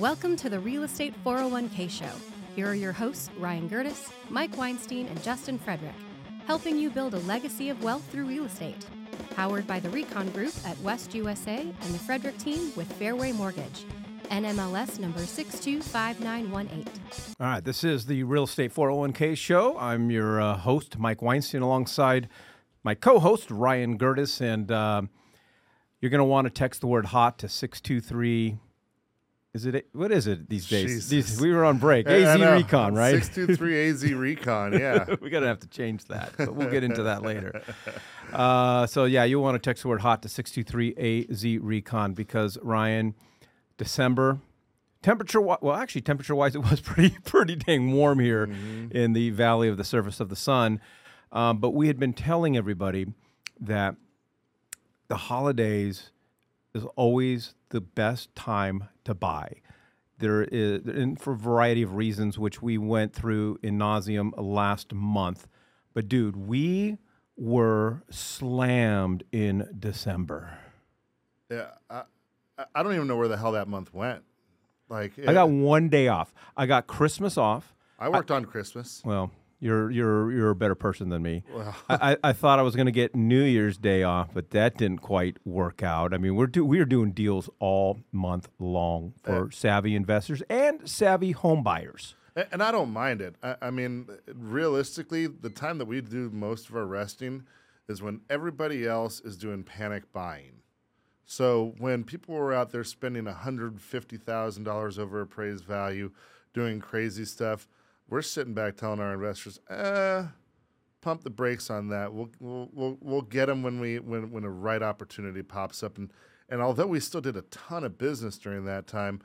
Welcome to the Real Estate 401k Show. Here are your hosts, Ryan Gerdes, Mike Weinstein, and Justin Frederick, helping you build a legacy of wealth through real estate. Powered by the Recon Group at West USA and the Frederick team with Fairway Mortgage. NMLS number 625918. All right, this is the Real Estate 401k Show. I'm your uh, host, Mike Weinstein, alongside my co host, Ryan Gerdes. And uh, you're going to want to text the word hot to 623- is it what is it these days? These, we were on break. AZ Recon, right? Six two three AZ Recon. Yeah, we're gonna have to change that, but we'll get into that later. Uh, so yeah, you want to text the word hot to six two three AZ Recon because Ryan, December temperature. Well, actually, temperature wise, it was pretty pretty dang warm here mm-hmm. in the Valley of the Surface of the Sun. Um, but we had been telling everybody that the holidays is always the best time to buy. There is, and for a variety of reasons, which we went through in nauseum last month. But dude, we were slammed in December. Yeah, I, I don't even know where the hell that month went. Like, it, I got one day off. I got Christmas off. I worked I, on Christmas. Well, you're you're you're a better person than me. I, I thought I was going to get New Year's Day off, but that didn't quite work out. I mean, we're do, we are doing deals all month long for uh, savvy investors and savvy home buyers. And I don't mind it. I, I mean, realistically, the time that we do most of our resting is when everybody else is doing panic buying. So when people were out there spending $150,000 over appraised value, doing crazy stuff, we're sitting back telling our investors, eh, pump the brakes on that. We'll we'll we'll, we'll get them when we when when a right opportunity pops up. And and although we still did a ton of business during that time,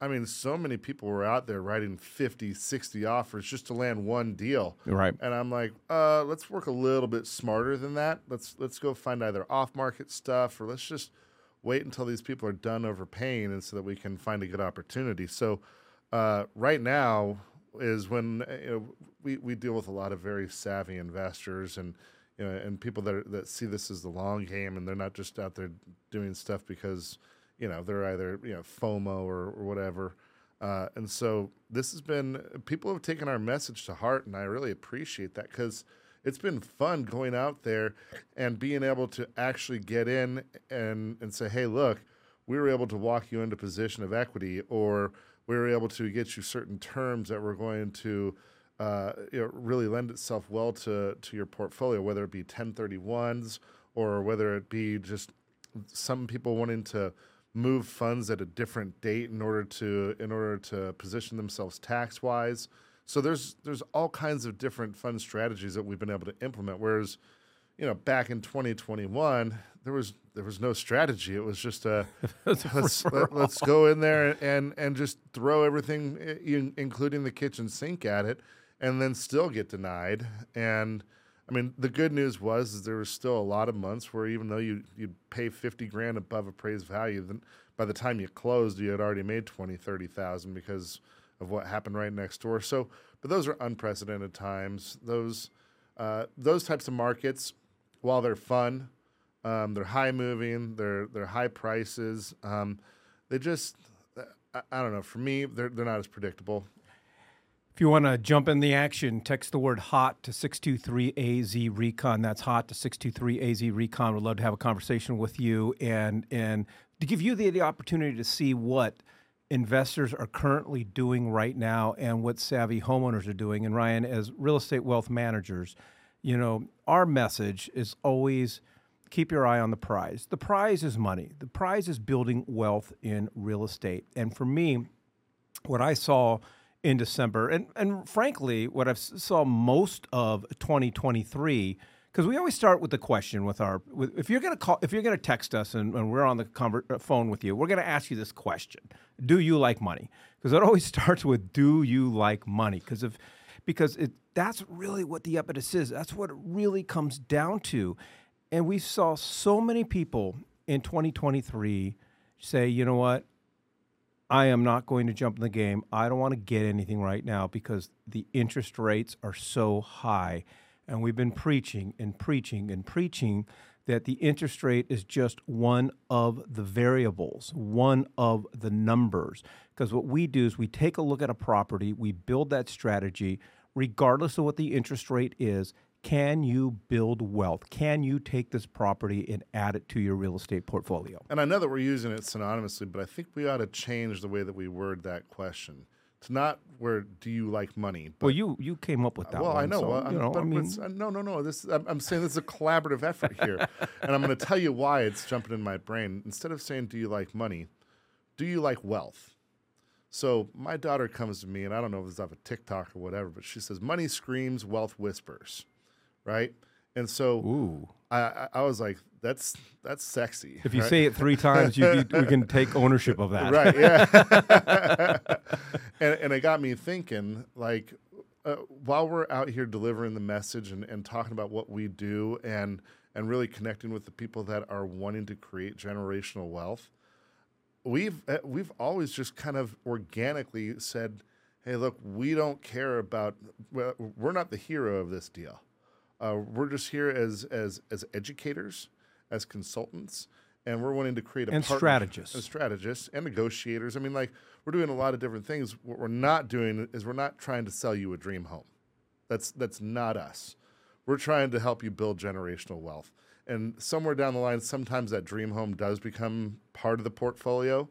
I mean, so many people were out there writing 50, 60 offers just to land one deal. Right. And I'm like, uh, let's work a little bit smarter than that. Let's let's go find either off market stuff or let's just wait until these people are done overpaying and so that we can find a good opportunity. So uh, right now, is when uh, you know, we, we deal with a lot of very savvy investors and you know and people that are, that see this as the long game and they're not just out there doing stuff because you know they're either you know FOMO or, or whatever. Uh, and so this has been people have taken our message to heart, and I really appreciate that because it's been fun going out there and being able to actually get in and and say, hey, look, we were able to walk you into position of equity or we were able to get you certain terms that were going to uh, you know, really lend itself well to, to your portfolio, whether it be 1031s or whether it be just some people wanting to move funds at a different date in order to in order to position themselves tax wise. So there's there's all kinds of different fund strategies that we've been able to implement. Whereas, you know, back in 2021, there was there was no strategy. It was just a, let's, let, us go in there and and just throw everything, in, including the kitchen sink, at it, and then still get denied. And I mean, the good news was is there was still a lot of months where even though you you pay fifty grand above appraised value, then by the time you closed, you had already made twenty, thirty thousand because of what happened right next door. So, but those are unprecedented times. Those uh, those types of markets, while they're fun um, they're high moving. They're they're high prices. Um, they just I, I, don't know. For me, they're they're not as predictable. If you want to jump in the action, text the word hot to 623AZ Recon. That's hot to 623AZ Recon. We'd love to have a conversation with you and and to give you the, the opportunity to see what investors are currently doing right now and what savvy homeowners are doing. And Ryan, as real estate wealth managers, you know, our message is always – keep your eye on the prize. The prize is money. The prize is building wealth in real estate. And for me, what I saw in December, and, and frankly, what I saw most of 2023, because we always start with the question with our, with, if you're gonna call, if you're gonna text us and, and we're on the conver- uh, phone with you, we're gonna ask you this question: Do you like money? Because it always starts with, Do you like money? Because if, because it, that's really what the impetus is. That's what it really comes down to. And we saw so many people in 2023 say, you know what? I am not going to jump in the game. I don't want to get anything right now because the interest rates are so high. And we've been preaching and preaching and preaching that the interest rate is just one of the variables, one of the numbers. Because what we do is we take a look at a property, we build that strategy, regardless of what the interest rate is. Can you build wealth? Can you take this property and add it to your real estate portfolio? And I know that we're using it synonymously, but I think we ought to change the way that we word that question. It's not where do you like money? well, you you came up with that. well, one, I know. so, well, you know, but I mean, it's- uh, no, no, no. This I'm, I'm saying this is a collaborative effort here, and I'm going to tell you why it's jumping in my brain. Instead of saying "Do you like money?" Do you like wealth? So my daughter comes to me, and I don't know if it's off a TikTok or whatever, but she says, "Money screams, wealth whispers," right? And so ooh. I, I, was like, "That's that's sexy." If you right? say it three times, you, you, we can take ownership of that. right yeah and, and it got me thinking like uh, while we're out here delivering the message and, and talking about what we do and and really connecting with the people that are wanting to create generational wealth we've uh, we've always just kind of organically said hey look we don't care about well, we're not the hero of this deal uh, we're just here as as as educators as consultants and we're wanting to create a And strategists. and strategists and negotiators. I mean, like we're doing a lot of different things. What we're not doing is we're not trying to sell you a dream home. That's that's not us. We're trying to help you build generational wealth. And somewhere down the line, sometimes that dream home does become part of the portfolio,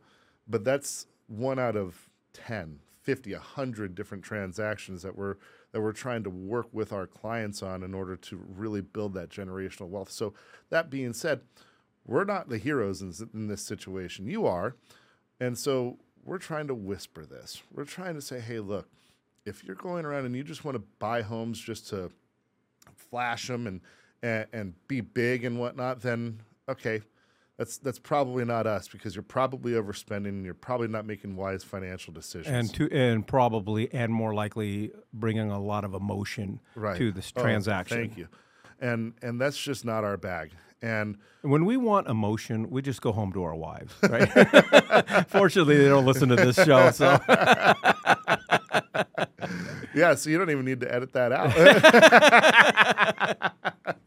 but that's one out of 10, 50, 100 different transactions that we're that we're trying to work with our clients on in order to really build that generational wealth. So that being said, we're not the heroes in, in this situation. You are. And so we're trying to whisper this. We're trying to say, hey, look, if you're going around and you just want to buy homes just to flash them and, and, and be big and whatnot, then okay, that's, that's probably not us because you're probably overspending and you're probably not making wise financial decisions. And to and probably and more likely bringing a lot of emotion right. to this Oh, transaction. thank you. And, and that's just not our bag. And When we want emotion, we just go home to our wives, right? Fortunately, they don't listen to this show, so Yeah, so you don't even need to edit that out.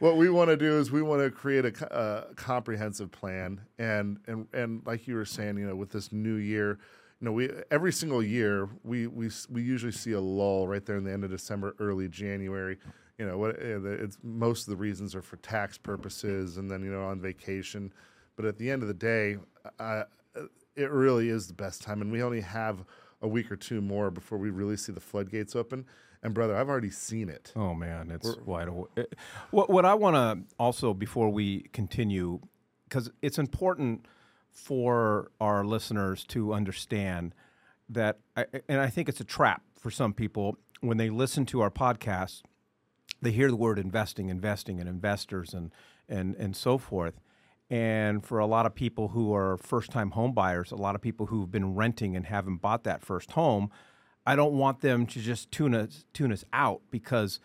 what we want to do is we want to create a, a comprehensive plan, and and and like you were saying, you know, with this new year, you know, we every single year we we we usually see a lull right there in the end of December, early January. You know, what it's most of the reasons are for tax purposes, and then you know on vacation. But at the end of the day, uh, it really is the best time, and we only have a week or two more before we really see the floodgates open. And brother, I've already seen it. oh man, it's wide awake. Eh, what what I want to also before we continue, because it's important for our listeners to understand that, I, and I think it's a trap for some people when they listen to our podcast. They hear the word investing, investing, and investors, and and and so forth. And for a lot of people who are first-time home buyers, a lot of people who've been renting and haven't bought that first home, I don't want them to just tune us tune us out because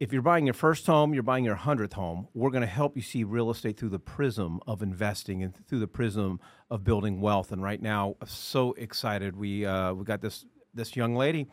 if you're buying your first home, you're buying your hundredth home. We're going to help you see real estate through the prism of investing and through the prism of building wealth. And right now, I'm so excited. We uh, we got this this young lady.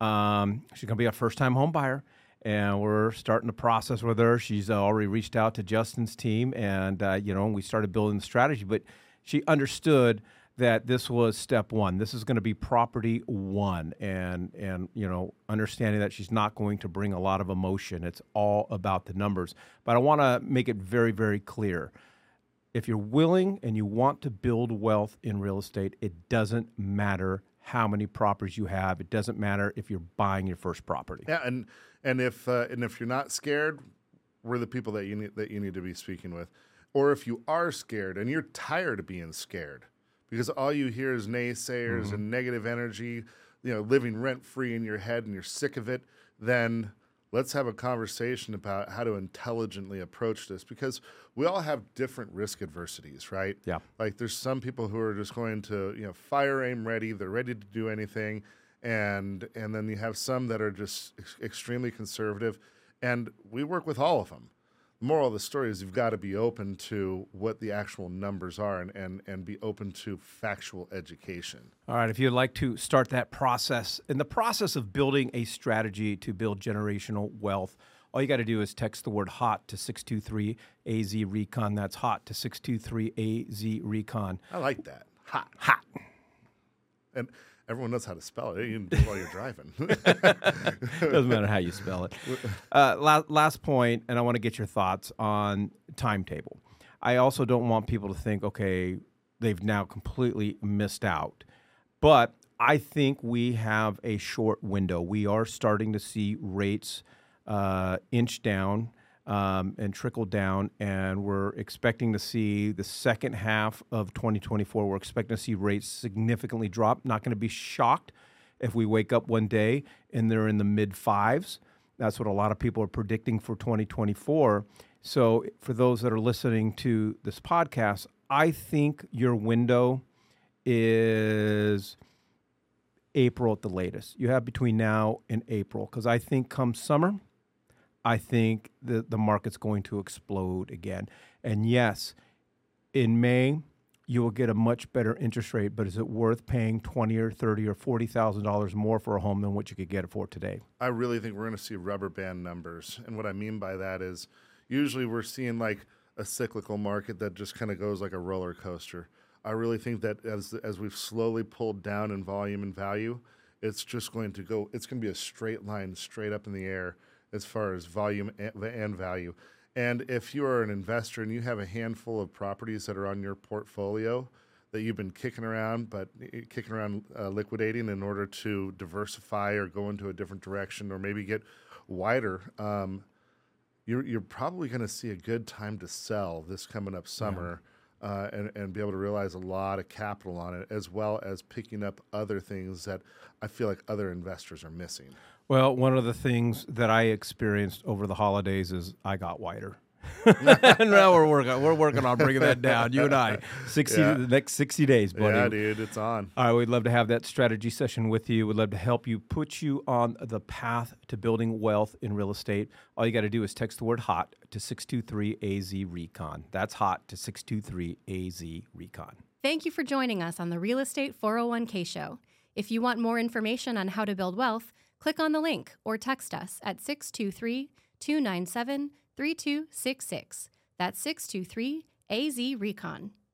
Um, she's going to be a first time home buyer, and we're starting the process with her. She's uh, already reached out to Justin's team, and uh, you know, we started building the strategy. But she understood that this was step one. This is going to be property one, and and you know, understanding that she's not going to bring a lot of emotion. It's all about the numbers. But I want to make it very very clear. If you're willing and you want to build wealth in real estate, it doesn't matter how many properties you have. It doesn't matter if you're buying your first property. Yeah, and and if uh, and if you're not scared, we're the people that you need that you need to be speaking with. Or if you are scared and you're tired of being scared, because all you hear is naysayers and negative energy, you know, living rent free in your head, and you're sick of it, then let's have a conversation about how to intelligently approach this because we all have different risk adversities, right? Yeah. Like there's some people who are just going to, you know, fire aim ready, they're ready to do anything. And and then you have some that are just ex- extremely conservative. And we work with all of them. The moral of the story is you've got to be open to what the actual numbers are and, and, and be open to factual education. All right, if you'd like to start that process, in the process of building a strategy to build generational wealth, All you got to do is text the word hot to 623 AZ Recon. That's hot to 623 AZ Recon. I like that. Hot. Hot. And everyone knows how to spell it. You can do it while you're driving. Doesn't matter how you spell it. Uh, la- last point, and I want to get your thoughts on timetable. I also don't want people to think, okay, they've now completely missed out. But I think we have a short window. We are starting to see rates uh, inch down um, and trickle down, and we're expecting to see the second half of 2024. We're expecting to see rates significantly drop. Not going to be shocked if we wake up one day and they're in the mid fives. That's what a lot of people are predicting for 2024. So, for those that are listening to this podcast, I think your window is April at the latest. You have between now and April because I think come summer, I think the, the market's going to explode again. And yes, in May, you will get a much better interest rate, but is it worth paying twenty or thirty or forty thousand dollars more for a home than what you could get it for today? I really think we're to see rubber band numbers, and what I mean by that is usually we're seeing like a cyclical market that just kind of goes like a roller coaster. I really think that as as we've slowly pulled down in volume and value, it's just going to go. It's going to be a straight line, straight up in the air as far as volume and, value. And if you are an investor and you have a handful of properties that are on your portfolio that you've been kicking around, but kicking around uh, liquidating in order to diversify or go into a different direction or maybe get wider, um, you're, you're probably going to see a good time to sell this coming up summer. Yeah. Uh, and, and be able to realize a lot of capital on it, as well as picking up other things that I feel like other investors are missing. Well, one of the things that I experienced over the holidays is I got whiter. and now we're working we're working on bringing that down. You and I, sixty yeah. the next sixty days, buddy. Yeah, dude, it's on. All right, we'd love to have that strategy session with you. We'd love to help you put you on the path to building wealth in real estate. All you got to do is text the word "hot" to six two three AZ Recon. That's hot to six two three AZ Recon. Thank you for joining us on the Real Estate 401k show. If you want more information on how to build wealth Click on the link or text us at 623 297 3266. That's 623 AZ Recon.